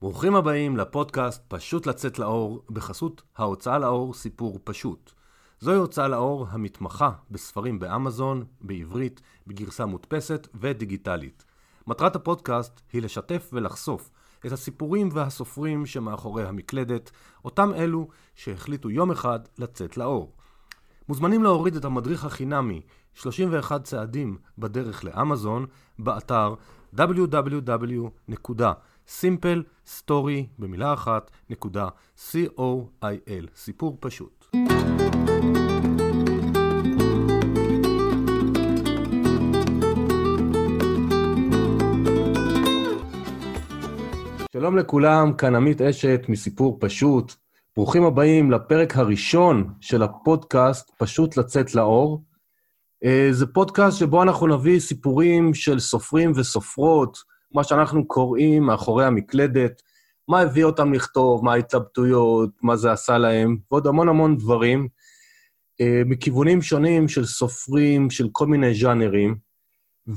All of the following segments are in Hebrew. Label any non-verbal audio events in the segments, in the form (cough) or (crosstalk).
ברוכים הבאים לפודקאסט פשוט לצאת לאור בחסות ההוצאה לאור סיפור פשוט. זוהי הוצאה לאור המתמחה בספרים באמזון, בעברית, בגרסה מודפסת ודיגיטלית. מטרת הפודקאסט היא לשתף ולחשוף את הסיפורים והסופרים שמאחורי המקלדת, אותם אלו שהחליטו יום אחד לצאת לאור. מוזמנים להוריד את המדריך החינמי 31 צעדים בדרך לאמזון באתר www.simplestory במילה אחת נקודה co.il סיפור פשוט. שלום לכולם, כאן עמית אשת מסיפור פשוט. ברוכים הבאים לפרק הראשון של הפודקאסט פשוט לצאת לאור. אה, זה פודקאסט שבו אנחנו נביא סיפורים של סופרים וסופרות, מה שאנחנו קוראים מאחורי המקלדת, מה הביא אותם לכתוב, מה ההתלבטויות, מה זה עשה להם, ועוד המון המון דברים, אה, מכיוונים שונים של סופרים, של כל מיני ז'אנרים,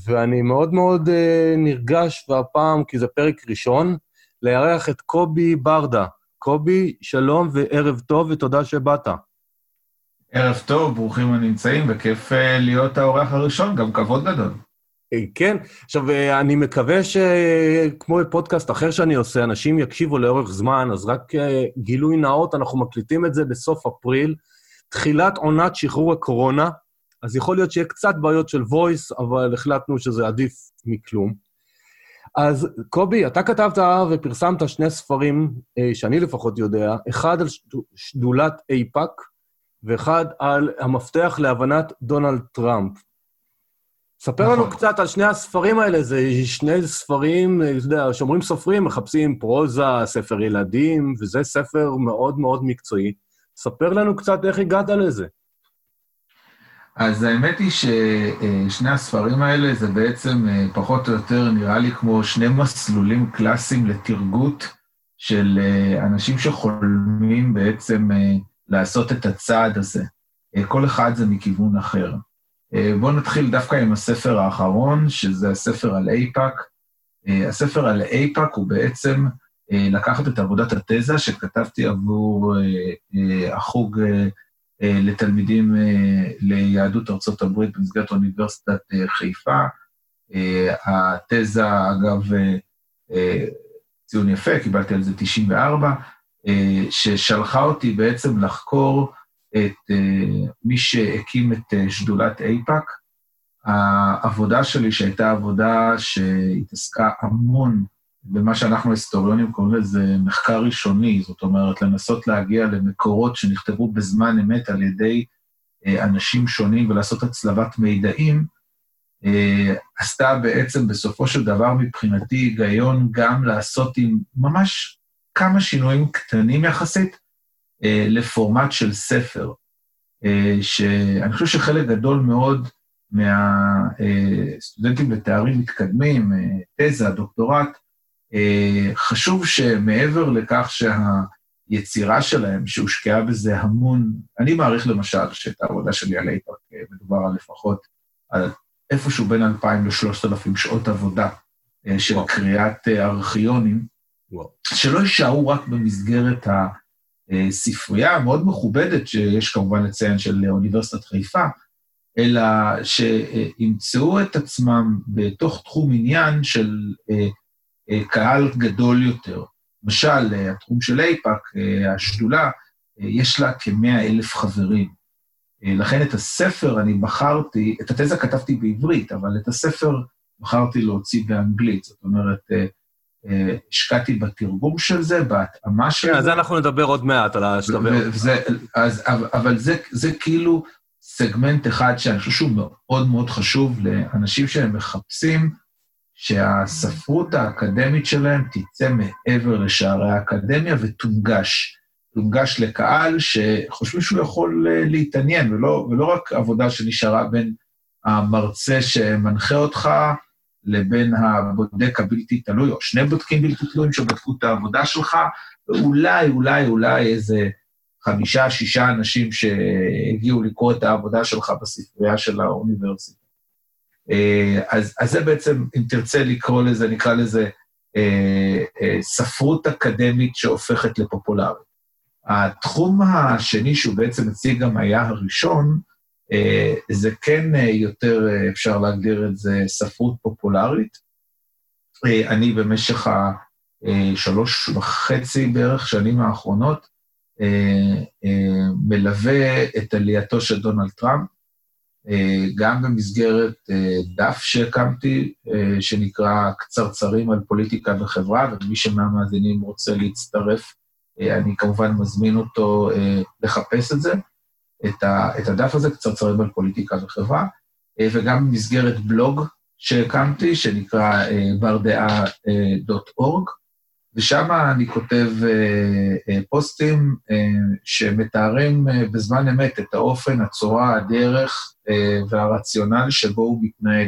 ואני מאוד מאוד אה, נרגש, והפעם, כי זה פרק ראשון, לארח את קובי ברדה. קובי, שלום וערב טוב, ותודה שבאת. ערב טוב, ברוכים הנמצאים, וכיף להיות האורח הראשון, גם כבוד גדול. כן, עכשיו, אני מקווה שכמו בפודקאסט אחר שאני עושה, אנשים יקשיבו לאורך זמן, אז רק גילוי נאות, אנחנו מקליטים את זה בסוף אפריל, תחילת עונת שחרור הקורונה, אז יכול להיות שיהיה קצת בעיות של voice, אבל החלטנו שזה עדיף מכלום. אז קובי, אתה כתבת ופרסמת שני ספרים, שאני לפחות יודע, אחד על שדולת אייפאק, ואחד על המפתח להבנת דונלד טראמפ. ספר לנו נכון. קצת על שני הספרים האלה, זה שני ספרים, אתה יודע, שאומרים סופרים, מחפשים פרוזה, ספר ילדים, וזה ספר מאוד מאוד מקצועי. ספר לנו קצת איך הגעת לזה. אז האמת היא ששני הספרים האלה זה בעצם אה, פחות או יותר נראה לי כמו שני מסלולים קלאסיים לתרגות של אה, אנשים שחולמים בעצם אה, לעשות את הצעד הזה. כל אחד זה מכיוון אחר. בואו נתחיל דווקא עם הספר האחרון, שזה הספר על אייפאק. הספר על אייפאק הוא בעצם לקחת את עבודת התזה שכתבתי עבור החוג ללימודי יהדות ארצות הברית במסגרת אוניברסיטת חיפה. התזה, אגב, ציון יפה, קיבלתי על זה 94, ששלחה אותי בעצם לחקור את uh, מי שהקים את uh, שדולת אייפאק. העבודה שלי, שהייתה עבודה שהתעסקה המון במה שאנחנו היסטוריונים קוראים לזה מחקר ראשוני, זאת אומרת, לנסות להגיע למקורות שנכתבו בזמן אמת על ידי uh, אנשים שונים ולעשות הצלבת מידעים, עשתה בעצם בסופו של דבר מבחינתי היגיון גם לעשות עם ממש כמה שינויים קטנים יחסית, אה, לפורמט של ספר, אה, שאני חושב שחלק גדול מאוד מהסטודנטים לתארים מתקדמים, אה, תזה, דוקטורט, חשוב שמעבר לכך שהיצירה שלהם, שהושקעה בזה המון, אני מעריך למשל שאת העבודה שלי על איפא"ק מדובר על לפחות על איפשהו בין 2,000 ל-3,000 שעות עבודה של וואו. קריאת ארכיונים, וואו. שלא יישארו רק במסגרת ה... ספרייה מאוד מכובדת, שיש כמובן לציין של אוניברסיטת חיפה, אלא שימצאו את עצמם בתוך תחום עניין של אה, אה, קהל גדול יותר. למשל, התחום של אייפאק, אה, השדולה, יש לה כמאה אלף חברים. לכן את הספר אני בחרתי, את התזה כתבתי בעברית, אבל את הספר בחרתי להוציא באנגלית. זאת אומרת, השקעתי בתרגום של זה, בהתאמה של כן, זה. כן, על זה אנחנו נדבר עוד מעט, על השלבי... אבל זה, זה כאילו סגמנט אחד שאני חושב שהוא מאוד מאוד חשוב לאנשים שהם מחפשים שהספרות האקדמית שלהם תצא מעבר לשערי האקדמיה ותונגש. תונגש לקהל שחושבים שהוא יכול אה, להתעניין, ולא, ולא רק עבודה שנשארה בין המרצה שמנחה אותך, לבין הבודק הבלתי תלוי, או שני בודקים בלתי תלויים שבדקו את העבודה שלך, ואולי, אולי, אולי איזה חמישה, שישה אנשים שהגיעו לקרוא את העבודה שלך בספרייה של האוניברסיטה. אה, אז, אז זה בעצם, אם תרצה לקרוא לזה, נקרא לזה אה, אה, ספרות אקדמית שהופכת לפופולרית. התחום השני, שהוא בעצם אצלי גם היה הראשון, זה כן אה, יותר, אה, אפשר להגדיר את זה, ספרות פופולרית. אה, אני במשך השלוש וחצי בערך שנים האחרונות, אה, אה, מלווה את עלייתו של דונלד טראמפ, אה, גם במסגרת דף שהקמתי, שנקרא קצרצרים על פוליטיקה וחברה, ומי שמהמאזינים רוצה להצטרף, אני כמובן מזמין אותו לחפש את זה, את הדף הזה, קצרצרים על פוליטיקה וחברה, וגם במסגרת בלוג שהקמתי, שנקרא ברדעה.org, ושם אני כותב אה, אה, פוסטים אה, שמתארים אה, בזמן אמת את האופן, הצורה, הדרך אה, והרציונל שבו הוא מתנהל.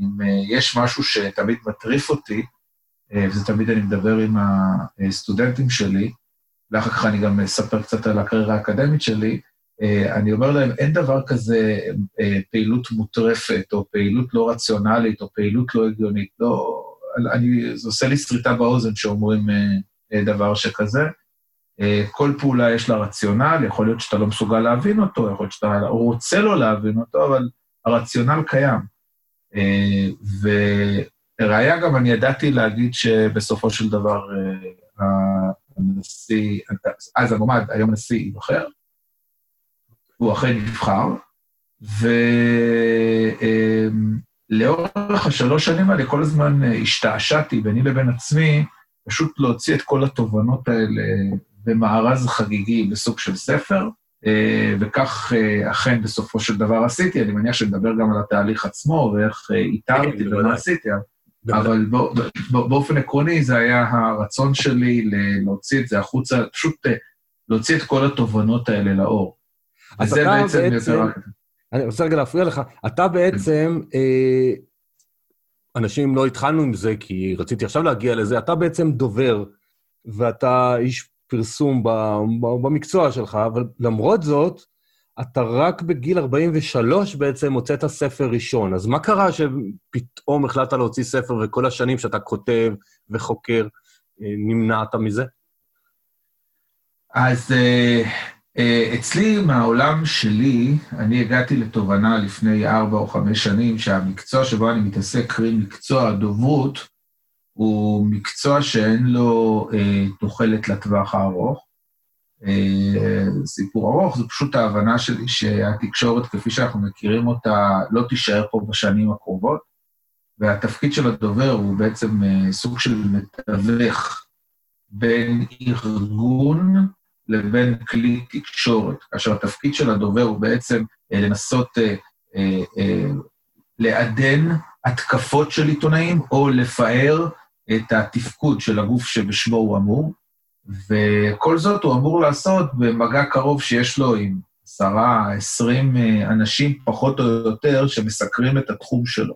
אם אה, יש משהו שתמיד מטריף אותי, אה, וזה תמיד אני מדבר עם הסטודנטים שלי, ואחר כך אני גם אספר קצת על הקריירה האקדמית שלי, אה, אני אומר להם, אין דבר כזה אה, פעילות מוטרפת, או פעילות לא רציונלית, או פעילות לא הגיונית. לא, אני, זה עושה לי שריטה באוזן שאומרים אה, אה, דבר שכזה. אה, כל פעולה יש לה רציונל, יכול להיות שאתה לא מסוגל להבין אותו, יכול להיות שאתה רוצה לא להבין אותו, אבל הרציונל קיים. אה, וראיה גם, אני ידעתי להגיד שבסופו של דבר אה, הנשיא, אז המועמד, היום הנשיא ייבחר, הוא אכן נבחר, ו... אה, לאורך השלוש שנים האלה כל הזמן אה, השתעשעתי ביני לבין עצמי, פשוט להוציא את כל התובנות האלה במארז חגיגי בסוג של ספר, אה, וכך אה, אכן בסופו של דבר עשיתי. אני מניח שנדבר גם על התהליך עצמו ואיך איתרתי כן, ומה עשיתי, אבל באופן עקרוני זה היה הרצון שלי להוציא את זה החוצה, פשוט להוציא את כל התובנות האלה לאור. אז אתה בעצם... אני רוצה רגע להפריע לך. אתה בעצם, אה, אנשים לא התחלנו עם זה, כי רציתי עכשיו להגיע לזה, אתה בעצם דובר, ואתה איש פרסום במקצוע שלך, אבל למרות זאת, אתה רק בגיל 43 בעצם הוצאת ספר ראשון. אז מה קרה שפתאום החלטת להוציא ספר וכל השנים שאתה כותב וחוקר, אה, נמנעת מזה? אז אה, אצלי, מהעולם שלי, אני הגעתי לתובנה לפני ארבע או חמש שנים שהמקצוע שבו אני מתעסק, קרי מקצוע הדוברות, הוא מקצוע שאין לו אה, תוחלת לטווח הארוך. אה, סיפור ארוך, זו פשוט ההבנה שלי שהתקשורת, כפי שאנחנו מכירים אותה, לא תישאר פה בשנים הקרובות, והתפקיד של הדובר הוא בעצם אה, סוג של מתווך בין ארגון לבין כלי תקשורת, כאשר התפקיד של הדובר הוא בעצם אה, לנסות אה, אה, אה, לעדן התקפות של עיתונאים או לפאר את התפקוד של הגוף שבשמו הוא אמור, וכל זאת הוא אמור לעשות במגע קרוב שיש לו עם עשרה, עשרים אה, אנשים פחות או יותר שמסקרים את התחום שלו.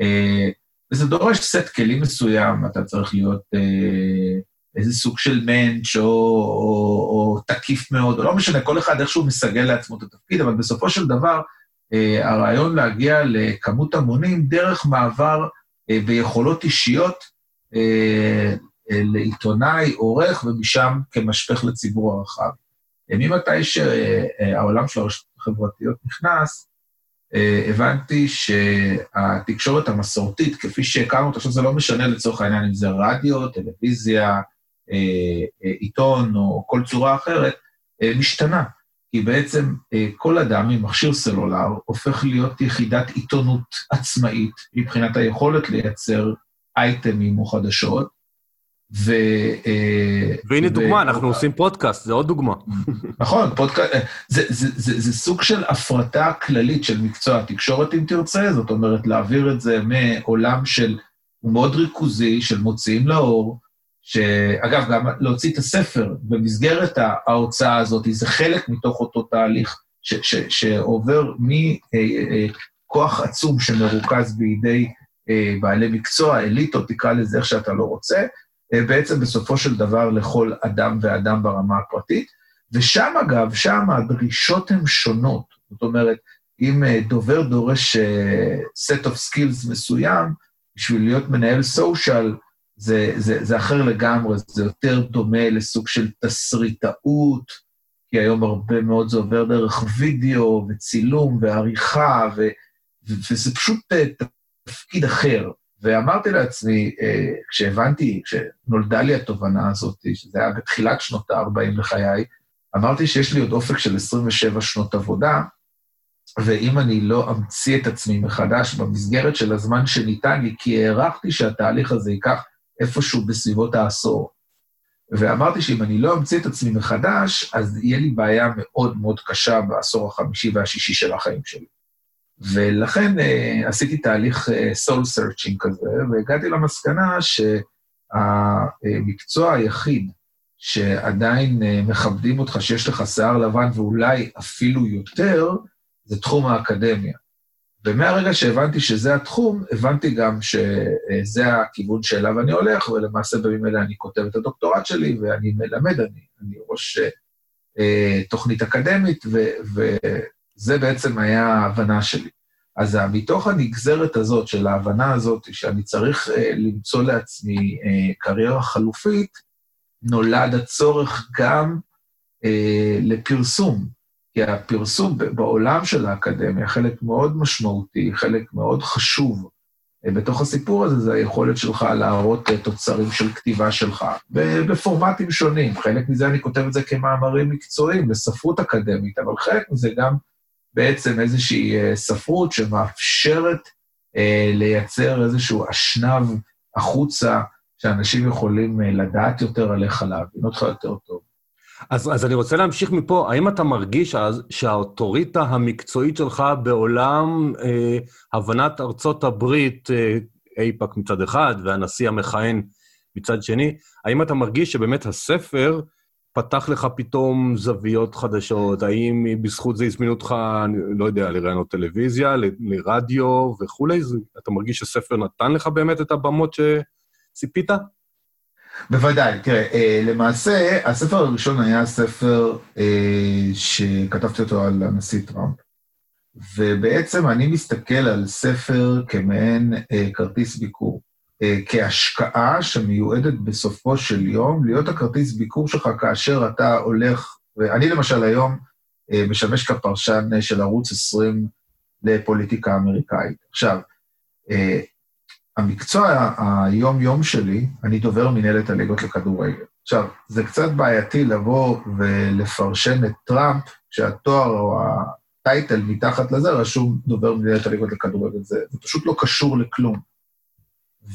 אה, וזה דורש סט כלים מסוים, אתה צריך להיות אה, איזה סוג של מענץ' או, או, או תקיף מאוד, או לא משנה, כל אחד איכשהו מסגל לעצמו את התפקיד, אבל בסופו של דבר, אה, הרעיון להגיע לכמות המונים דרך מעבר אה, ביכולות אישיות אה, אה, לעיתונאי, עורך, ומשם כמשפך לציבור הרחב. אה, ממתי שהעולם של הרשתות החברתיות נכנס, אה, הבנתי שהתקשורת המסורתית, כפי שהכרנו אותה, עכשיו זה לא משנה לצורך העניין אם זה רדיו, טלוויזיה, אה, אה, עיתון או כל צורה אחרת, אה, משתנה. כי בעצם כל אדם עם מכשיר סלולר הופך להיות יחידת עיתונות עצמאית מבחינת היכולת לייצר אייטמים או חדשות. ו... והנה ו... דוגמה, אנחנו עושים פודקאסט, זה עוד דוגמה. (laughs) נכון, פודקאסט, זה, זה, זה, זה סוג של הפרטה כללית של מקצוע התקשורת, אם תרצה, זאת אומרת, להעביר את זה מעולם של, הוא מאוד ריכוזי, של מוציאים לאור, שאגב, גם להוציא את הספר במסגרת ההוצאה הזאת, זה חלק מתוך אותו תהליך ש, ש, שעובר מכוח עצום שמרוכז בידי אה, בעלי מקצוע, אליטות, תקרא לזה איך שאתה לא רוצה, אה, בעצם בסופו של דבר לכל אדם ואדם ברמה הפרטית. ושם, אגב, שם הדרישות הן שונות. זאת אומרת, אם אה, דובר דורש set of skills מסוים, בשביל להיות מנהל סושיאל, זה, זה, זה אחר לגמרי, זה יותר דומה לסוג של תסריטאות, כי היום הרבה מאוד זה עובר דרך וידאו וצילום ועריכה, ו, ו, וזה פשוט אה, תפקיד אחר. ואמרתי לעצמי, אה, כשהבנתי, כשנולדה לי התובנה הזאת, שזה היה בתחילת שנות ה-40 לחיי, אמרתי שיש לי עוד אופק של 27 שנות עבודה, ואם אני לא אמציא את עצמי מחדש במסגרת של הזמן שניתן לי, כי הערכתי שהתהליך הזה ייקח איפשהו בסביבות העשור. ואמרתי שאם אני לא אמציא את עצמי מחדש, אז יהיה לי בעיה מאוד מאוד קשה בעשור החמישי והשישי של החיים שלי. ולכן uh, עשיתי תהליך uh, soul searching כזה, והגעתי למסקנה שהמקצוע היחיד שעדיין uh, מכבדים אותך, שיש לך שיער לבן ואולי אפילו יותר, זה תחום האקדמיה. ומהרגע שהבנתי שזה התחום, הבנתי גם שזה הכיוון שאליו אני הולך, ולמעשה בימים אלה אני כותב את הדוקטורט שלי, ואני מלמד, אני, אני ראש אה, תוכנית אקדמית, ו, וזה בעצם היה ההבנה שלי. אז מתוך הנגזרת הזאת, של ההבנה הזאת, שאני צריך אה, למצוא לעצמי אה, קריירה חלופית, נולד הצורך גם אה, לפרסום. כי הפרסום בעולם של האקדמיה, חלק מאוד משמעותי, חלק מאוד חשוב אה, בתוך הסיפור הזה, זה היכולת שלך להראות אה, תוצרים של כתיבה שלך, בפורמטים שונים. חלק מזה אני כותב את זה כמאמרים מקצועיים, לספרות אקדמית, אבל חלק מזה גם בעצם איזושהי אה, ספרות שמאפשרת אה, לייצר איזשהו אשנב החוצה, שאנשים יכולים לדעת יותר עליך, להבין אותך יותר טוב. אז, אז אני רוצה להמשיך מפה. האם אתה מרגיש אז שהאוטוריטה המקצועית שלך בעולם אה, הבנת ארצות הברית, אה, אייפאק מצד אחד והנשיא המכהן מצד שני, האם אתה מרגיש שבאמת הספר פתח לך פתאום זוויות חדשות? האם בזכות זה הזמינו אותך, אני לא יודע, לראיונות טלוויזיה, ל, לרדיו וכולי? אתה מרגיש שהספר נתן לך באמת את הבמות שציפית? בוודאי, תראה, אה, למעשה, הספר הראשון היה ספר אה, שכתבתי אותו על הנשיא טראמפ, ובעצם אני מסתכל על ספר כמעין אה, כרטיס ביקור, כהשקעה שמיועדת בסופו של יום להיות הכרטיס ביקור שלך כאשר אתה הולך, ואני למשל היום משמש כפרשן של ערוץ 20 לפוליטיקה אמריקאית. עכשיו, המקצוע היום-יום שלי, אני דובר מנהלת הליגות לכדורגל. עכשיו, זה קצת בעייתי לבוא ולפרשן את טראמפ, כשהתואר או הטייטל מתחת לזה רשום דובר מנהלת הליגות לכדורגל. זה, זה פשוט לא קשור לכלום.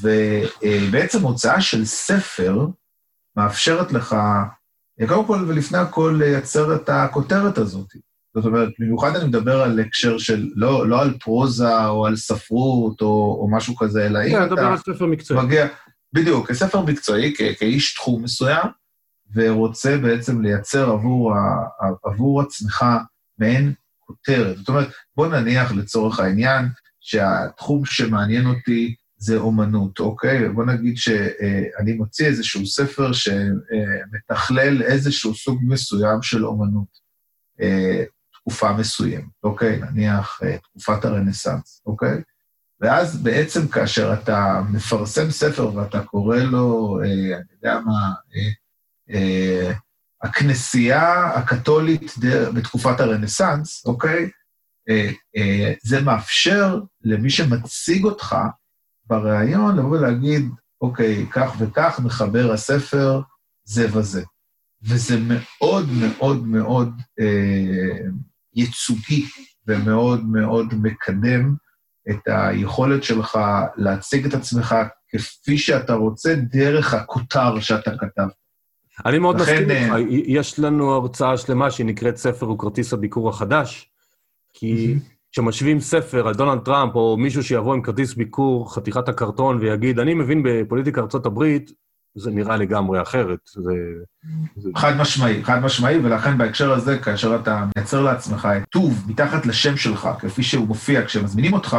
ובעצם הוצאה של ספר מאפשרת לך, קודם כל ולפני הכל, לייצר את הכותרת הזאת. זאת אומרת, במיוחד אני מדבר על הקשר של, לא, לא על פרוזה או על ספרות או, או משהו כזה, אלא אם אתה... כן, אני מדבר על ספר מקצועי. מגיע, בדיוק, כספר מקצועי, כ, כאיש תחום מסוים, ורוצה בעצם לייצר עבור, ה, עבור עצמך מעין כותרת. זאת אומרת, בוא נניח לצורך העניין שהתחום שמעניין אותי זה אומנות, אוקיי? בוא נגיד שאני מוציא איזשהו ספר שמתכלל איזשהו סוג מסוים של אומנות. תקופה מסוימת, אוקיי? נניח אה, תקופת הרנסאנס, אוקיי? ואז בעצם כאשר אתה מפרסם ספר ואתה קורא לו, אה, אני יודע מה, אה, אה, הכנסייה הקתולית בתקופת הרנסאנס, אוקיי? אה, אה, זה מאפשר למי שמציג אותך בריאיון לבוא ולהגיד, אוקיי, כך וכך מחבר הספר זה וזה. וזה מאוד מאוד מאוד אה, ייצוגי ומאוד מאוד מקדם את היכולת שלך להציג את עצמך כפי שאתה רוצה דרך הכותר שאתה כתבת. אני מאוד מסכים איתך, אה, יש לנו הרצאה שלמה שנקראת ספר וכרטיס הביקור החדש, כי כשמשווים ספר על דונלד טראמפ, או מישהו שיבוא עם כרטיס ביקור, חתיכת הקרטון, ויגיד, אני מבין בפוליטיקה ארה"ב, זה נראה לגמרי אחרת. זה, זה... חד משמעי, חד משמעי, ולכן בהקשר הזה, כאשר אתה מייצר לעצמך את טוב מתחת לשם שלך, כפי שהוא מופיע כשמזמינים אותך,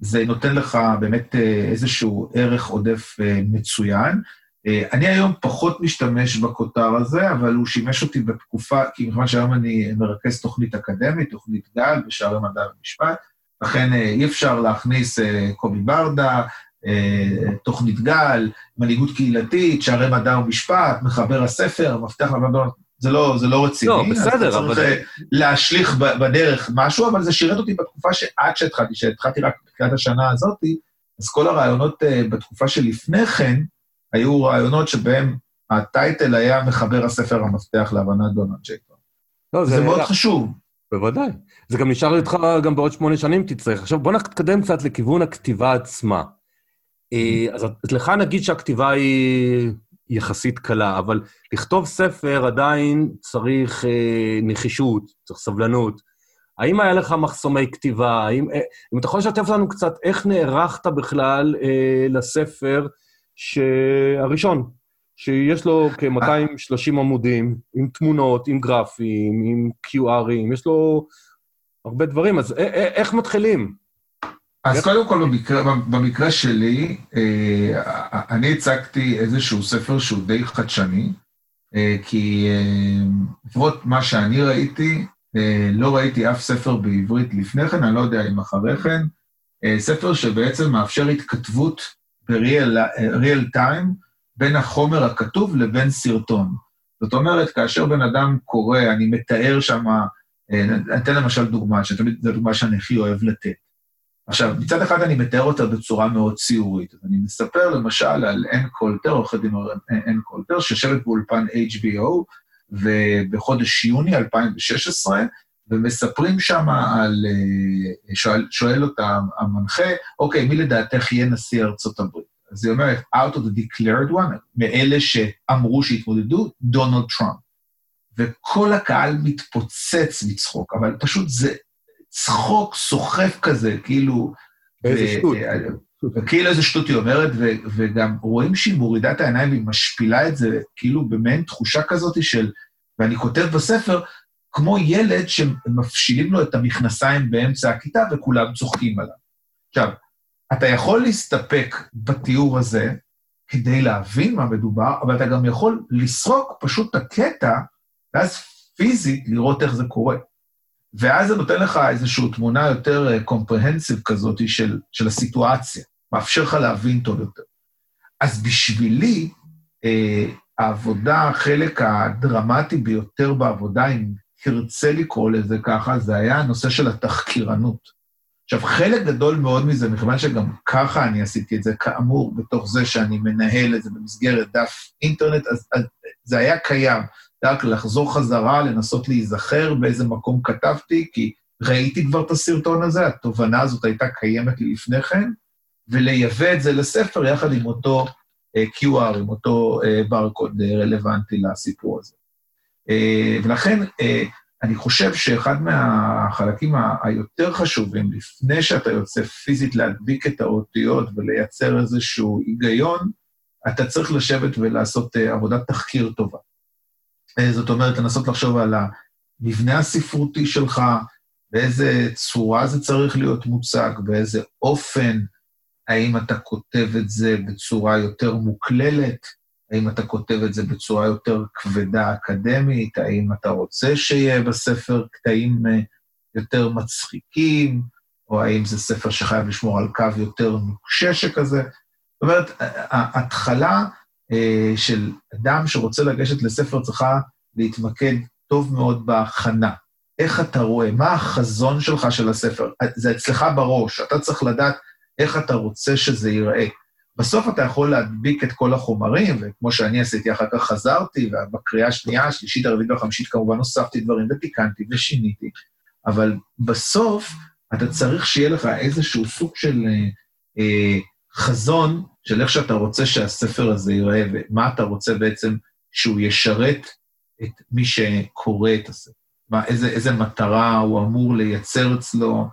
זה נותן לך באמת אה, איזשהו ערך עודף אה, מצוין. אה, אני היום פחות משתמש בכותר הזה, אבל הוא שימש אותי בתקופה, כי מכיוון שהיום אני מרכז תוכנית אקדמית, תוכנית גל בשערי מדע ומשפט, לכן אי אפשר להכניס קובי ברדה, תוכנית גל, מנהיגות קהילתית, שערי מדע ומשפט, מחבר הספר, מפתח למדון, זה לא, זה לא רציני. לא, בסדר, אבל... צריך להשליך בדרך משהו, אבל זה שירת אותי בתקופה שעד שהתחלתי, שהתחלתי רק בתחילת השנה הזאת, אז כל הרעיונות בתקופה שלפני כן, היו רעיונות שבהם הטייטל היה מחבר הספר המפתח להבנת דונלד ג'ייקון. לא, זה, זה מאוד חשוב. בוודאי. זה גם נשאר איתך גם בעוד שמונה שנים תצטרך. עכשיו, בוא נתקדם קצת לכיוון הכתיבה עצמה. אה, אז לך נגיד שהכתיבה היא יחסית קלה, אבל לכתוב ספר עדיין צריך אה, נחישות, צריך סבלנות. האם היה לך מחסומי כתיבה? האם, אה, אם אתה יכול לשתף לנו קצת איך נערכת בכלל אה, לספר הראשון, שיש לו כ-230 עמודים, עם תמונות, עם גרפים, עם QRים, יש לו הרבה דברים, אז איך מתחילים? אז. קודם כל, במקרה, במקרה שלי, אה, אני הצגתי איזשהו ספר שהוא די חדשני, אה, כי אה, לפחות מה שאני ראיתי, לא ראיתי אף ספר בעברית לפני כן, אני לא יודע אם אחרי כן, ספר שבעצם מאפשר התכתבות ב-real time בין החומר הכתוב לבין סרטון. זאת אומרת, כאשר בן אדם קורא, אני מתאר שם, אתן למשל דוגמה, שתמיד זו דוגמה שאני הכי אוהב לתת. עכשיו, מצד אחד אני מתאר אותה בצורה מאוד ציורית. אני מספר למשל על אן קולטר, עורכת דין אן קולטר, שיושבת באולפן HBO, ובחודש יוני 2016, ומספרים שם על, אה, שואל, שואל אותה המנחה, אוקיי, מי לדעתך יהיה נשיא ארצות הברית? אז היא אומרת, out of the declared one, מאלה שאמרו שהתמודדו, דונלד טראמפ. וכל הקהל מתפוצץ מצחוק, אבל פשוט זה צחוק סוחף כזה, כאילו... איזה שטות. וכאילו איזה שטות היא אומרת, ו, וגם רואים שהיא מורידה את העיניים והיא משפילה את זה, כאילו במעין תחושה כזאת של, ואני כותב בספר, כמו ילד שמפשילים לו את המכנסיים באמצע הכיתה וכולם צוחקים עליו. עכשיו, אתה יכול להסתפק בתיאור הזה כדי להבין מה מדובר, אבל אתה גם יכול לסרוק פשוט את הקטע, ואז פיזית לראות איך זה קורה. ואז זה נותן לך איזושהי תמונה יותר קומפרהנסיב אה, כזאת של, של הסיטואציה, מאפשר לך להבין טוב יותר. אז בשבילי, אה, העבודה, החלק הדרמטי ביותר בעבודה, אם תרצה לקרוא לזה ככה, זה היה הנושא של התחקירנות. עכשיו, חלק גדול מאוד מזה, מכיוון שגם ככה אני עשיתי את זה, כאמור, בתוך זה שאני מנהל את זה במסגרת דף אינטרנט, אז, אז זה היה קיים. רק לחזור חזרה, לנסות להיזכר באיזה מקום כתבתי, כי ראיתי כבר את הסרטון הזה, התובנה הזאת הייתה קיימת לי לפני כן, ולייבא את זה לספר יחד עם אותו uh, QR, עם אותו uh, ברקוד uh, רלוונטי לסיפור הזה. Uh, ולכן, uh, אני חושב שאחד מהחלקים היותר חשובים, לפני שאתה יוצא פיזית להדביק את האותיות ולייצר איזשהו היגיון, אתה צריך לשבת ולעשות uh, עבודת תחקיר טובה. Uh, זאת אומרת, לנסות לחשוב על המבנה הספרותי שלך, באיזה צורה זה צריך להיות מוצג, באיזה אופן, האם אתה כותב את זה בצורה יותר מוקללת, האם אתה כותב את זה בצורה יותר כבדה אקדמית? האם אתה רוצה שיהיה בספר קטעים אה, יותר מצחיקים? או האם זה ספר שחייב לשמור על קו יותר נוקשה שכזה? זאת אומרת, ההתחלה אה, של אדם שרוצה לגשת לספר צריכה להתמקד טוב מאוד בהכנה. איך אתה רואה? מה החזון שלך של הספר? זה אצלך בראש, אתה צריך לדעת איך אתה רוצה שזה ייראה. בסוף אתה יכול להדביק את כל החומרים, וכמו שאני עשיתי, אחר כך חזרתי, ובקריאה השנייה, השלישית, הרביעית והחמישית כמובן הוספתי דברים ותיקנתי ושיניתי, אבל בסוף אתה צריך שיהיה לך איזשהו סוג של אה, אה, חזון של איך שאתה רוצה שהספר הזה ייראה, ומה אתה רוצה בעצם שהוא ישרת את מי שקורא את הספר. מה, איזה, איזה מטרה הוא אמור לייצר אצלו,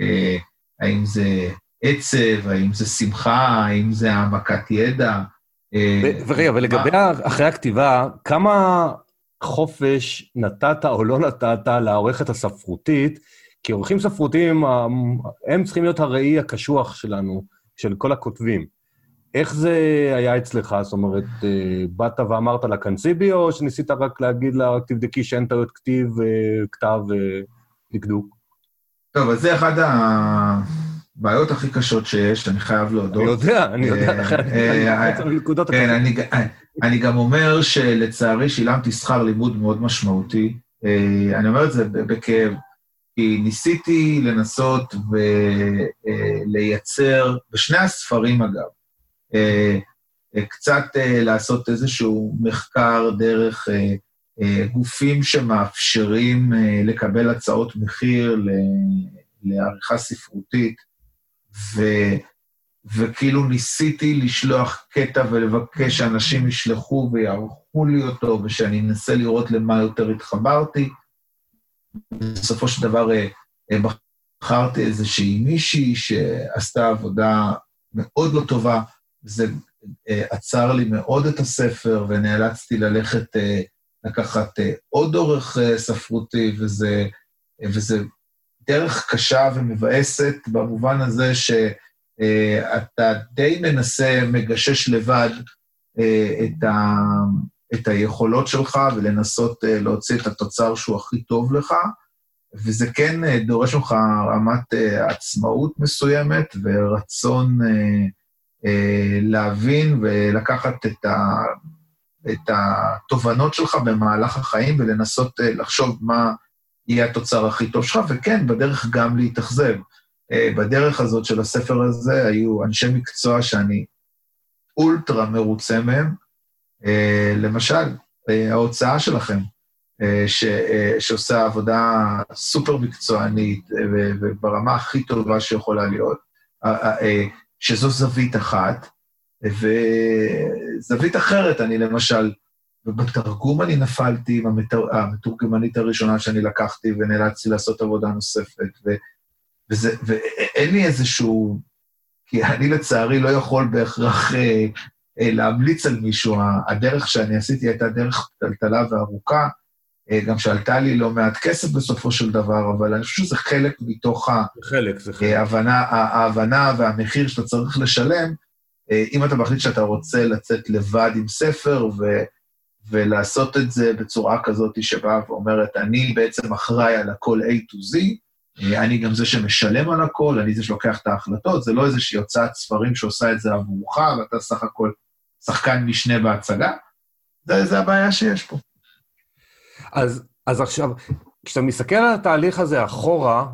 אה, האם זה עצב, האם זה שמחה, האם זה העמקת ידע. אה, ורגע, ולגבי אחרי הכתיבה, כמה חופש נתת או לא נתת לעורכת הספרותית? כי עורכים ספרותיים, הם צריכים להיות הראי הקשוח שלנו, של כל הכותבים. איך זה היה אצלך? זאת אומרת, אה, באת ואמרת לה קנסיבי, או שניסית רק להגיד לה, תבדקי שאין טעויות כתיב, אה, כתב, דקדוק? טוב, אז זה אחד. הבעיות הכי קשות שיש, אני חייב להודות. אני יודע, אני יודע, כן, אני גם אומר שלצערי שילמתי שכר לימוד מאוד משמעותי. אני אומר את זה בכאב, כי ניסיתי לנסות ולייצר, בשני הספרים אגב, קצת לעשות איזשהו מחקר דרך גופים שמאפשרים לקבל הצעות מחיר לעריכה ספרותית, ו, וכאילו ניסיתי לשלוח קטע ולבקש שאנשים ישלחו ויערכו לי אותו, ושאני אנסה לראות למה יותר התחברתי. בסופו של דבר אה, אה, בחרתי איזושהי מישהי שעשתה עבודה מאוד לא טובה, זה אה, עצר לי מאוד את הספר, ונאלצתי ללכת, לקחת עוד עורך ספרותי, וזה, וזה דרך קשה ומבאסת במובן הזה שאתה די מנסה, מגשש לבד את, ה, את היכולות שלך ולנסות להוציא את התוצר שהוא הכי טוב לך, וזה כן דורש ממך רמת עצמאות מסוימת ורצון להבין ולקחת את, ה, את התובנות שלך במהלך החיים ולנסות לחשוב מה יהיה התוצר הכי טוב שלך, וכן, בדרך גם להתאכזב. בדרך הזאת של הספר הזה היו אנשי מקצוע שאני אולטרה מרוצה מהם. למשל, ההוצאה שלכם, ש, שעושה עבודה סופר מקצוענית וברמה הכי טובה שיכולה להיות, שזו זווית אחת, וזווית אחרת, אני למשל, ובתרגום אני נפלתי עם המתר... המתורגמנית הראשונה שאני לקחתי ונאלצתי לעשות עבודה נוספת, ו... וזה... ואין לי איזשהו... כי אני לצערי לא יכול בהכרח אה, אה, להמליץ על מישהו. הדרך שאני עשיתי הייתה דרך טלטלה וארוכה, אה, גם שעלתה לי לא מעט כסף בסופו של דבר, אבל אני חושב שזה חלק מתוך חלק, זה חלק. ההבנה, ההבנה והמחיר שאתה צריך לשלם, אה, אם אתה מחליט שאתה רוצה לצאת לבד עם ספר, ו... ולעשות את זה בצורה כזאת שבאה ואומרת, אני בעצם אחראי על הכל A to Z, אני גם זה שמשלם על הכל, אני זה שלוקח את ההחלטות, זה לא איזושהי הוצאת ספרים שעושה את זה עבורך, ואתה סך הכל שחקן משנה בהצגה. זה, זה הבעיה שיש פה. אז, אז עכשיו, כשאתה מסתכל על התהליך הזה אחורה,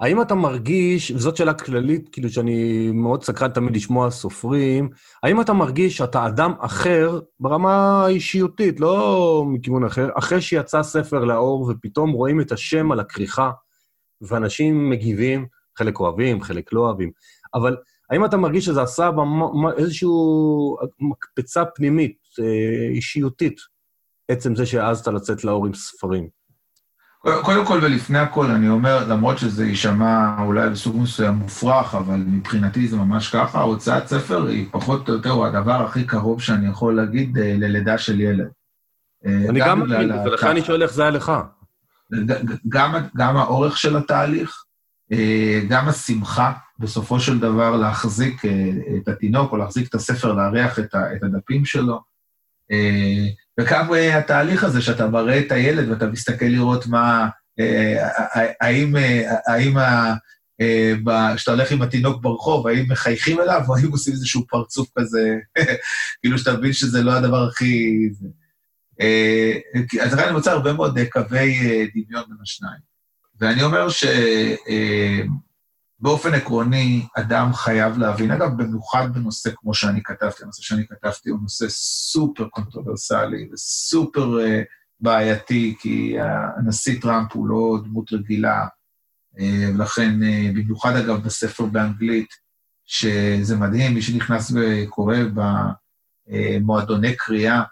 האם אתה מרגיש, וזאת שאלה כללית, כאילו שאני מאוד סקרן תמיד לשמוע סופרים, האם אתה מרגיש שאתה אדם אחר ברמה האישיותית, לא מכיוון אחר, אחרי שיצא ספר לאור ופתאום רואים את השם על הכריכה, ואנשים מגיבים, חלק אוהבים, חלק לא אוהבים, אבל האם אתה מרגיש שזה עשה איזושהי מקפצה פנימית, אה, אישיותית, עצם זה שהעזת לצאת לאור עם ספרים? קודם כל ולפני הכל, אני אומר, למרות שזה יישמע אולי בסוג מסוים מופרך, אבל מבחינתי זה ממש ככה, הוצאת ספר היא פחות או יותר הדבר הכי קרוב שאני יכול להגיד אה, ללידה של ילד. אה, אני גם מבין, ולכן אני שואל איך זה היה לך. גם, גם האורך של התהליך, אה, גם השמחה בסופו של דבר להחזיק את התינוק או להחזיק את הספר, לארח את הדפים שלו. וגם התהליך הזה שאתה מראה את הילד ואתה מסתכל לראות מה, אה, האם, אה, האם כשאתה הולך עם התינוק ברחוב, האם מחייכים אליו, או האם עושים איזשהו פרצוף כזה, (laughs) כאילו שאתה מבין שזה לא הדבר הכי... אה, אז לכן אני מוצא הרבה מאוד קווי דמיון בין השניים. ואני אומר ש... באופן עקרוני, אדם חייב להבין, אגב, במיוחד בנושא כמו שאני כתבתי, הנושא שאני כתבתי הוא נושא סופר קונטרוברסלי וסופר uh, בעייתי, כי הנשיא טראמפ הוא לא דמות רגילה, uh, ולכן, uh, במיוחד אגב בספר באנגלית, שזה מדהים, מי שנכנס וקורא במועדוני קריאה,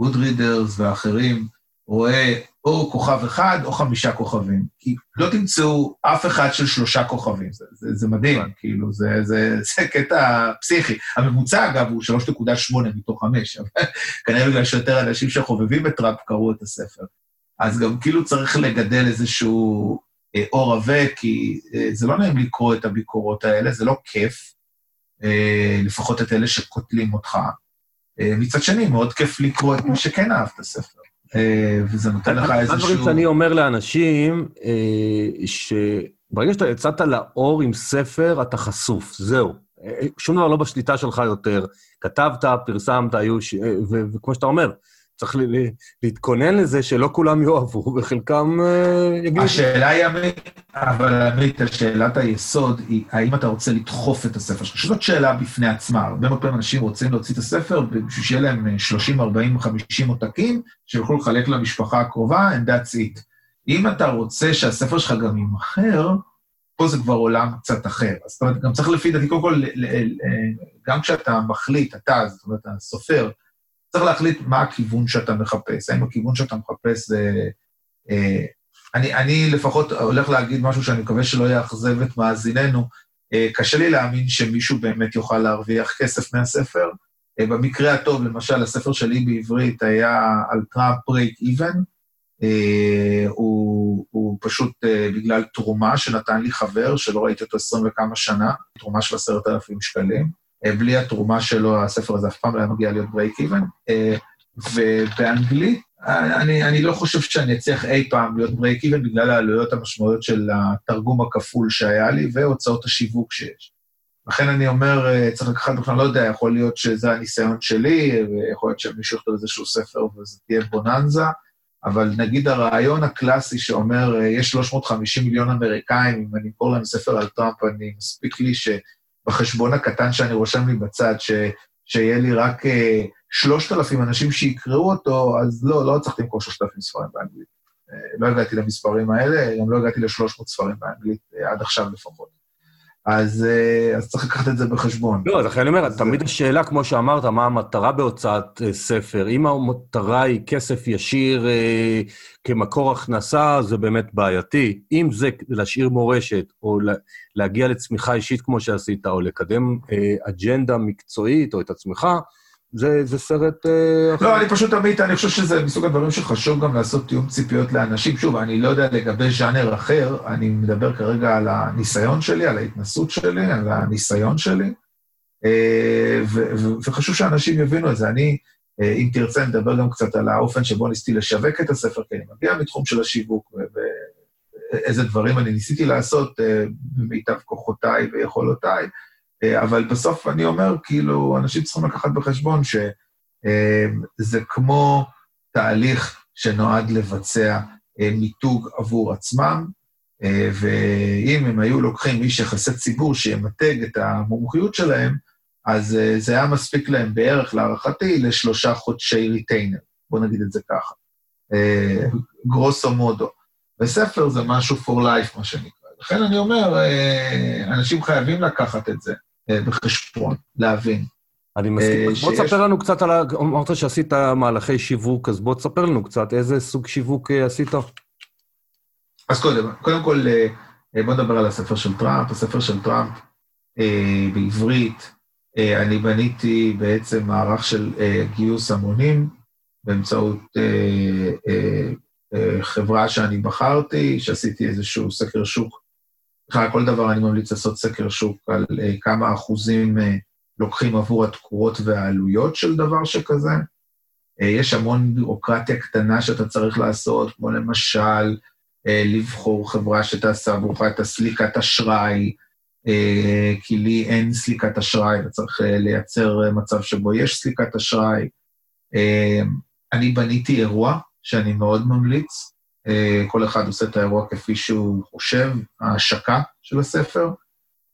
Good Readers ואחרים, רואה או כוכב אחד או חמישה כוכבים. כי לא תמצאו אף אחד של שלושה כוכבים, זה, זה, זה מדהים, כאילו, זה, זה, זה קטע פסיכי. הממוצע, אגב, הוא 3.8 מתוך 5, אבל (laughs) כנראה בגלל שיותר אנשים שחובבים את טראמפ קראו את הספר. אז גם כאילו צריך לגדל איזשהו אה, אור עבה, כי אה, זה לא נעים לקרוא את הביקורות האלה, זה לא כיף, אה, לפחות את אלה שקוטלים אותך. אה, מצד שני, מאוד כיף לקרוא את מי שכן אהב את הספר. אה, וזה נותן לך איזשהו... אחד הדברים שאני אומר לאנשים, אה, ברגע שאתה יצאת לאור עם ספר, אתה חשוף, זהו. שום דבר לא בשליטה שלך יותר. כתבת, פרסמת, היו... ש... וכמו שאתה אומר, צריך להתכונן לזה שלא כולם יאהבו, וחלקם אה, יגידו... השאלה היא, אבל עמית, שאלת היסוד היא, האם אתה רוצה לדחוף את הספר שלך? שזאת שאלה בפני עצמה. הרבה מאוד פעמים אנשים רוצים להוציא את הספר בשביל שיהיה להם 30, 40, 50 עותקים, שיוכלו לחלק למשפחה הקרובה, and that's it. אם אתה רוצה שהספר שלך גם יימכר, פה זה כבר עולם קצת אחר. זאת אומרת, גם צריך לפי דעתי, קודם כל, גם כשאתה מחליט, אתה, זאת אומרת, הסופר, צריך להחליט מה הכיוון שאתה מחפש. האם הכיוון שאתה מחפש זה... אה, אני, אני לפחות הולך להגיד משהו שאני מקווה שלא יאכזב את מאזיננו. אה, קשה לי להאמין שמישהו באמת יוכל להרוויח כסף מהספר. אה, במקרה הטוב, למשל, הספר שלי בעברית היה על טראמפ break even. הוא, הוא פשוט בגלל תרומה שנתן לי חבר, שלא ראיתי אותו עשרים וכמה שנה, תרומה של עשרת אלפים שקלים. אה, בלי התרומה שלו, הספר הזה אף פעם לא היה מגיע להיות break even. אה, ובאנגלית, אני, אני לא חושב שאני אצליח אי פעם להיות break even בגלל העלויות המשמעותיות של התרגום הכפול שהיה לי והוצאות השיווק שיש. לכן אני אומר, אה, צריך לקחת בכלל, לא יודע, יכול להיות שזה הניסיון שלי, ויכול להיות שמישהו יכתוב איזשהו ספר וזה תהיה בוננזה, אבל נגיד הרעיון הקלאסי שאומר, יש 350 מיליון אמריקאים, אם אני אמכור להם ספר על טראמפ, אני מספיק לי ש... בחשבון הקטן שאני רושם לי בצד, ש, שיהיה לי רק uh, 3,000 אנשים שיקראו אותו, אז לא, לא צריך למכור 3,000 ספרים באנגלית. Uh, לא הגעתי למספרים האלה, גם לא הגעתי ל-300 ספרים באנגלית, uh, עד עכשיו לפחות. אז, uh, אז צריך לקחת את זה בחשבון. לא, לכן אני אומר, תמיד השאלה, כמו שאמרת, מה המטרה בהוצאת uh, ספר. אם המטרה היא כסף ישיר uh, כמקור הכנסה, זה באמת בעייתי. אם זה להשאיר מורשת, או להגיע לצמיחה אישית כמו שעשית, או לקדם uh, אג'נדה מקצועית, או את עצמך, זה, זה סרט... אה, לא, אני פשוט עמית, אני חושב שזה מסוג הדברים שחשוב גם לעשות תיאום ציפיות לאנשים. שוב, אני לא יודע לגבי ז'אנר אחר, אני מדבר כרגע על הניסיון שלי, על ההתנסות שלי, על הניסיון שלי, אה, וחשוב שאנשים יבינו את זה. אני, אה, אם תרצה, נדבר גם קצת על האופן שבו ניסיתי לשווק את הספר, כי אני מגיע מתחום של השיווק, ואיזה דברים אני ניסיתי לעשות במיטב כוחותיי ויכולותיי. אה, אבל בסוף אני אומר, כאילו, אנשים צריכים לקחת בחשבון שזה אה, כמו תהליך שנועד לבצע אה, מיתוג עבור עצמם, ואם הם היו לוקחים איש יחסי ציבור שימתג את המומחיות שלהם, אז זה היה מספיק להם בערך, להערכתי, לשלושה חודשי ריטיינר, בואו נגיד את זה ככה. גרוסו מודו. וספר זה משהו for life, מה שנקרא. לכן אני אומר, אנשים חייבים לקחת את זה. אה, בחשבון, להבין. אני מסכים. אה, בוא תספר לנו קצת על ה... אמרת שעשית מהלכי שיווק, אז בוא תספר לנו קצת איזה סוג שיווק אה, עשית. אז קודם, קודם כל, בוא נדבר על הספר של טראמפ. הספר של טראמפ בעברית, אני בניתי בעצם מערך של גיוס המונים באמצעות חברה שאני בחרתי, שעשיתי איזשהו סקר שוק בכלל, כל דבר אני ממליץ לעשות סקר שוק על uh, כמה אחוזים uh, לוקחים עבור התקורות והעלויות של דבר שכזה. Uh, יש המון בירוקרטיה קטנה שאתה צריך לעשות, כמו למשל, uh, לבחור חברה שתעשה עבורך את הסליקת אשראי, uh, כי לי אין סליקת אשראי, וצריך uh, לייצר uh, מצב שבו יש סליקת אשראי. Uh, אני בניתי אירוע שאני מאוד ממליץ, כל אחד עושה את האירוע כפי שהוא חושב, ההשקה של הספר.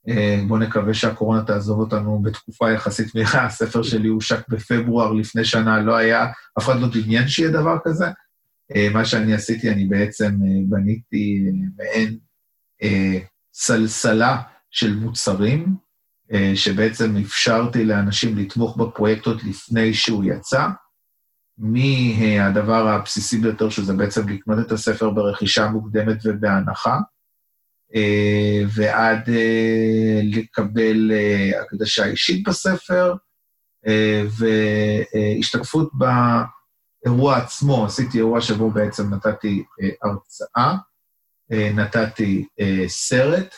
אה, בואו נקווה שהקורונה תעזוב אותנו בתקופה יחסית מהירה. הספר שלי הושק בפברואר לפני שנה, לא היה, אף אחד לא דמיין שיהיה דבר כזה. אה, מה שאני עשיתי, אני בעצם בניתי מעין סלסלה של מוצרים, שבעצם אפשרתי לאנשים לתמוך בפרויקט עוד לפני שהוא יצא. מהדבר הבסיסי ביותר, שזה בעצם לקנות את הספר ברכישה מוקדמת ובהנחה, אה, ועד אה, לקבל אה, הקדשה אישית בספר, והשתקפות באירוע עצמו, עשיתי אירוע שבו בעצם נתתי הרצאה, נתתי סרט,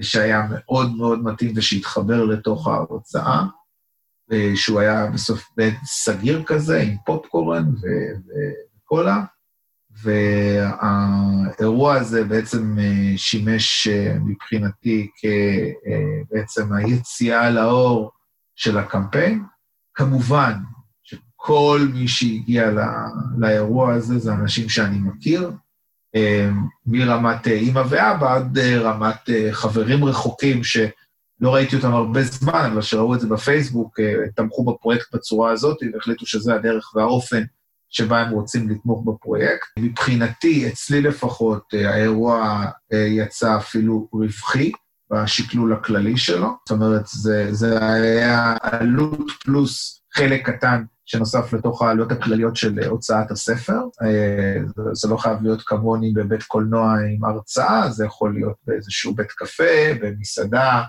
שהיה מאוד מאוד מתאים ושהתחבר לתוך ההרצאה, אה, שהוא היה בסוף בית סגיר כזה, עם פופקורן וקולה, והאירוע הזה בעצם אה, שימש אה, מבחינתי כבעצם היציאה לאור של הקמפיין. כמובן שכל מי שהגיע לא, לאירוע הזה זה אנשים שאני מכיר, מרמת אימא ואבא עד רמת חברים רחוקים ש... לא ראיתי אותם הרבה זמן, אבל כשראו את זה בפייסבוק, תמכו בפרויקט בצורה הזאת, והחליטו שזה הדרך והאופן שבה הם רוצים לתמוך בפרויקט. מבחינתי, אצלי לפחות, אה, האירוע אה, יצא אפילו רווחי בשקלול הכללי שלו. זאת אומרת, זה, זה היה עלות פלוס חלק קטן שנוסף לתוך העלויות הכלליות של אה, הוצאת הספר. זה לא חייב להיות כמוני בבית קולנוע עם הרצאה, זה יכול להיות באיזשהו בית קפה, במסעדה.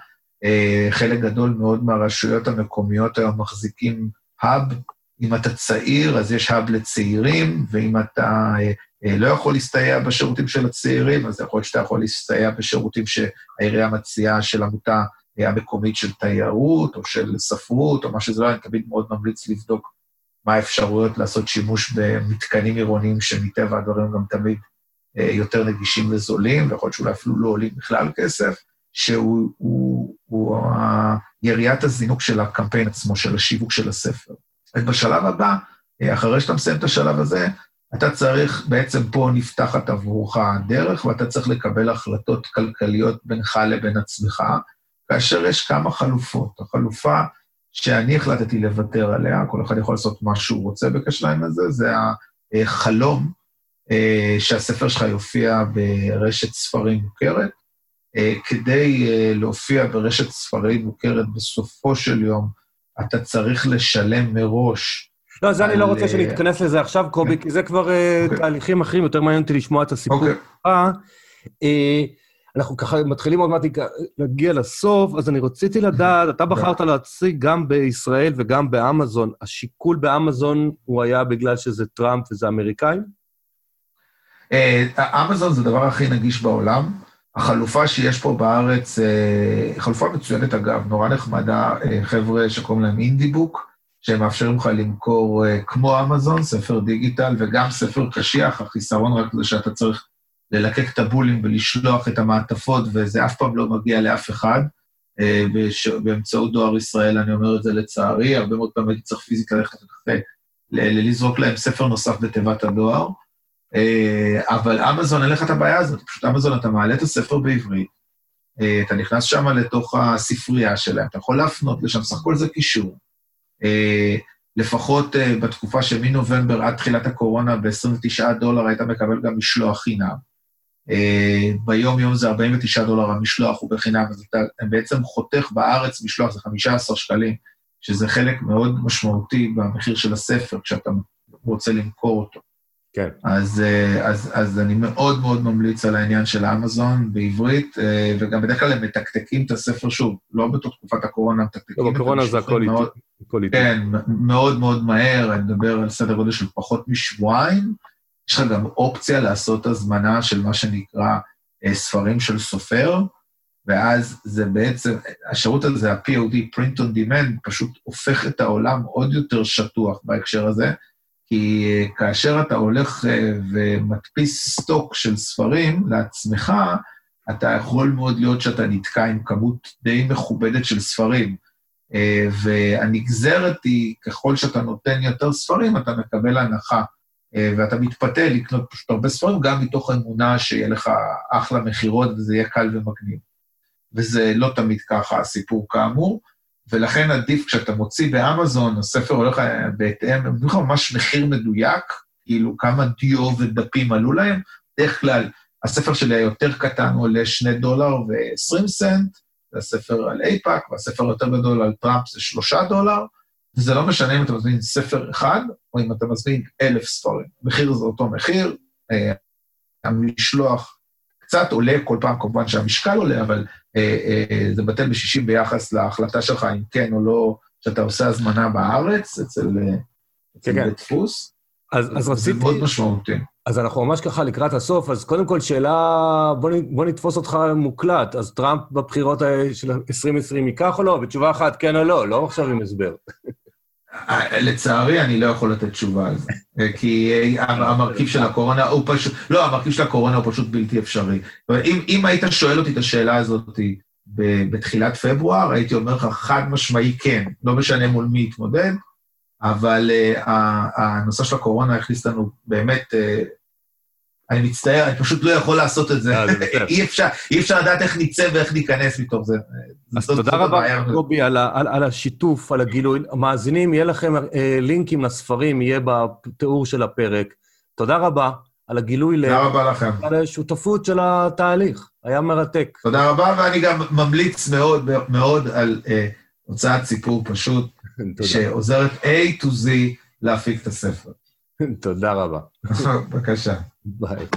חלק גדול מאוד מהרשויות המקומיות היום מחזיקים האב אם אתה צעיר, אז יש האב לצעירים, ואם אתה אה, אה, לא יכול להסתייע בשירותים של הצעירים, אז יכול להיות שאתה יכול להסתייע בשירותים שהעירייה מציעה של עמותה אה, המקומית של תיירות, או של ספרות, או מה שזה לא, אני תמיד מאוד ממליץ לבדוק מה האפשרויות לעשות שימוש במתקנים עירוניים שמטבע הדברים גם תמיד יותר נגישים וזולים, ויכול להיות שאולי אפילו לא עולים בכלל כסף, שהוא הוא, הוא, יריית הזינוק של הקמפיין עצמו, של השיווק של הספר. בשלב הבא, אה, אחרי שאתה מסיים את השלב הזה, אתה צריך, בעצם פה נפתחת עבורך הדרך, ואתה צריך לקבל החלטות כלכליות בינך לבין עצמך, כאשר יש כמה חלופות. החלופה שאני החלטתי לוותר עליה, כל אחד יכול לעשות מה שהוא רוצה בקשר הזה, זה החלום אה, שהספר שלך יופיע ברשת ספרים מוכרת. אה, כדי להופיע ברשת ספרים מוכרת בסופו של יום, אתה צריך לשלם מראש. לא, זה אני לא רוצה שנתכנס לזה עכשיו, קובי, כי זה כבר אה, אוקיי. תהליכים אחרים, יותר מעניין אותי לשמוע את הסיפור אוקיי. שלך. אה, אנחנו ככה מתחילים עוד מעט להגיע לסוף, אז אני רציתי לדעת, אתה בחרת להציג גם בישראל וגם באמזון. השיקול באמזון הוא היה בגלל שזה טראמפ וזה אמריקאים? אה, אמזון זה הדבר הכי נגיש בעולם. החלופה שיש פה בארץ, אה, חלופה מצוינת אגב, נורא נחמדה, אה, חבר'ה שקוראים להם אינדיבוק, שהם מאפשרים לך למכור אה, כמו אמזון, ספר דיגיטל וגם ספר קשיח, החיסרון רק זה שאתה צריך ללקק את הבולים ולשלוח את המעטפות, וזה אף פעם לא מגיע לאף אחד. באמצעות דואר ישראל, אני אומר את זה לצערי, הרבה מאוד פעמים צריך פיזיקה ללכת לזרוק להם ספר נוסף בתיבת הדואר. אה, אבל אמזון, אין לך את הבעיה הזאת, פשוט אמזון, אתה מעלה את הספר בעברית, אה, אתה נכנס שם לתוך הספרייה שלהם, אתה יכול להפנות לשם, סך הכל זה קישור. אה, לפחות בתקופה שמנובמבר עד תחילת הקורונה, ב-29 דולר היית מקבל גם משלוח חינם. ביום-יום זה 49 דולר המשלוח הוא בחינם, אז אתה בעצם חותך בארץ משלוח, זה 15 שקלים, שזה חלק מאוד משמעותי במחיר של הספר, כשאתה רוצה למכור אותו. כן. אז, אה, אז, אז אני מאוד מאוד ממליץ על העניין של אמזון בעברית, אה, וגם בדרך כלל הם מתקתקים את הספר שוב, לא בתוך תקופת הקורונה, מתקתקים לא, את בקורונה זה הכל איטי. כן, מאוד מאוד מהר, אני מדבר על סדר גודל של פחות משבועיים. יש לך גם אופציה לעשות הזמנה של מה שנקרא אה, ספרים של סופר, ואז זה בעצם, השירות הזה, ה-POD, Print on Demand, פשוט הופך את העולם עוד יותר שטוח בהקשר הזה. כי אה, כאשר אתה הולך אה, ומדפיס סטוק של ספרים לעצמך, אתה יכול מאוד להיות שאתה נתקע עם כמות די מכובדת של ספרים. אה, והנגזרת היא, ככל שאתה נותן יותר ספרים, אתה מקבל הנחה. ואתה מתפתה לקנות פשוט הרבה ספרים, גם מתוך אמונה שיהיה לך אחלה מכירות וזה יהיה קל ומגניב. וזה לא תמיד ככה הסיפור כאמור. ולכן עדיף כשאתה מוציא באמזון, הספר הולך בהתאם, הם לך ממש מחיר מדויק, כאילו כמה דיו ודפים עלו להם. בדרך כלל, הספר שלי היותר קטן עולה 2 דולר ו-20 סנט, זה הספר על אייפאק, והספר היותר גדול על טראמפ זה 3 דולר, וזה לא משנה אם אתה מזמין ספר אחד, או אם אתה מזמין אלף ספרים. מחיר זה אותו מחיר, אה, המשלוח קצת עולה כל פעם, כמובן שהמשקל עולה, אבל אה, אה, זה בטל בשישים ביחס להחלטה שלך אם כן או לא, שאתה עושה הזמנה בארץ, אצל, אה, כן, בית דפוס. אז, אז רציתי... זה מאוד משמעותי. אז אנחנו ממש ככה לקראת הסוף, אז קודם כל שאלה, בוא, בוא נתפוס אותך מוקלט. אז טראמפ בבחירות של 2020 ייקח או לא? בתשובה אחת, כן או לא, לא עכשיו עם הסבר. לצערי, אני לא יכול לתת תשובה על זה, כי המרכיב של הקורונה הוא פשוט, לא, המרכיב של הקורונה הוא פשוט בלתי אפשרי. אם, אם היית שואל אותי את השאלה הזאת בתחילת פברואר, הייתי אומר לך חד משמעי כן, לא משנה מול מי יתמודד, אבל uh, הנושא של הקורונה הכניס לנו באמת, uh, אני מצטער, אני פשוט לא יכול לעשות את זה. אי אפשר, אי אפשר לדעת איך נצא ואיך ניכנס מתוך זה. אז תודה רבה, קובי, על, השיתוף, על הגילוי. מאזינים, יהיה לכם אה, לינקים לספרים, יהיה בתיאור של הפרק. תודה רבה על הגילוי. תודה ל... רבה לכם. על השותפות של התהליך, היה מרתק. תודה רבה, ואני גם ממליץ מאוד מאוד על אה, הוצאת סיפור פשוט. (laughs) שעוזרת A to Z להפיק את הספר. (laughs) תודה רבה. (laughs) בבקשה. Bye.